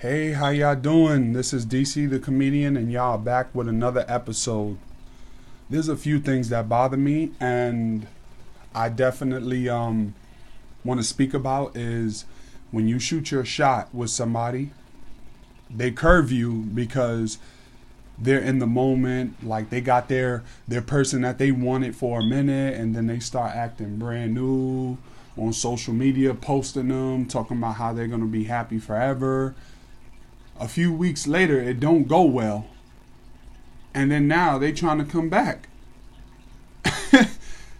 Hey, how y'all doing? This is DC the comedian, and y'all back with another episode. There's a few things that bother me, and I definitely um want to speak about is when you shoot your shot with somebody, they curve you because they're in the moment, like they got their their person that they wanted for a minute, and then they start acting brand new on social media, posting them, talking about how they're gonna be happy forever a few weeks later it don't go well. And then now they trying to come back.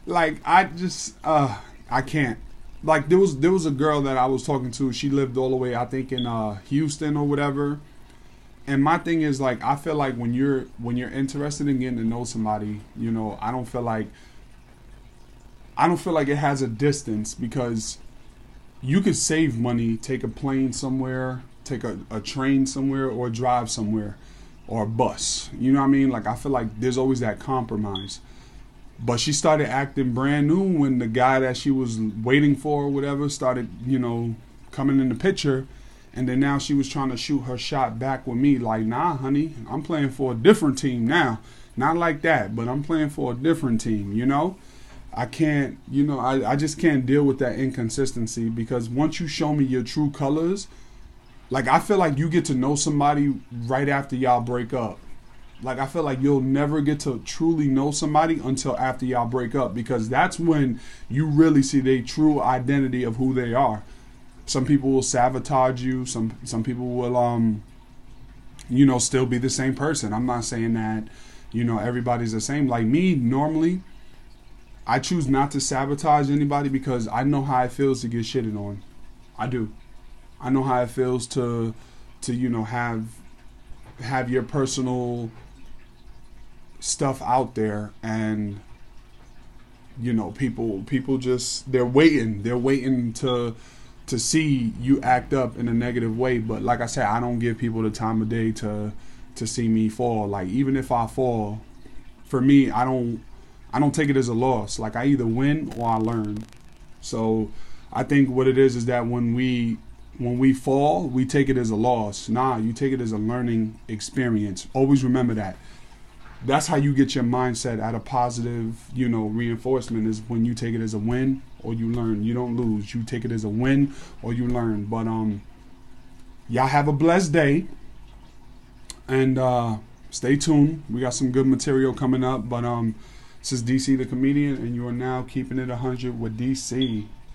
Like i just uh i can't. Like there was there was a girl that i was talking to. She lived all the way i think in uh houston or whatever. And my thing is like i feel like when you're when you're interested in getting to know somebody you know i don't feel like i don't feel like it has a distance because you could save money take a plane somewhere take a, a train somewhere or drive somewhere or a bus. You know what I mean? Like I feel like there's always that compromise. But she started acting brand new when the guy that she was waiting for or whatever started, you know, coming in the picture. And then now she was trying to shoot her shot back with me. Like, nah, honey, I'm playing for a different team now. Not like that, but I'm playing for a different team, you know? I can't, you know, I, I just can't deal with that inconsistency because once you show me your true colors, like I feel like you get to know somebody right after y'all break up. Like I feel like you'll never get to truly know somebody until after y'all break up because that's when you really see the true identity of who they are. Some people will sabotage you. Some some people will um you know still be the same person. I'm not saying that you know everybody's the same. Like me normally I choose not to sabotage anybody because I know how it feels to get shitted on. I do. I know how it feels to to you know have have your personal stuff out there and you know people people just they're waiting. They're waiting to to see you act up in a negative way. But like I said I don't give people the time of day to to see me fall. Like even if I fall for me I don't I don't take it as a loss. Like I either win or I learn. So I think what it is is that when we when we fall, we take it as a loss. Nah, you take it as a learning experience. Always remember that. That's how you get your mindset at a positive, you know, reinforcement is when you take it as a win or you learn. You don't lose. You take it as a win or you learn. But um y'all have a blessed day. And uh stay tuned. We got some good material coming up. But um this is DC the comedian and you are now keeping it 100 with DC.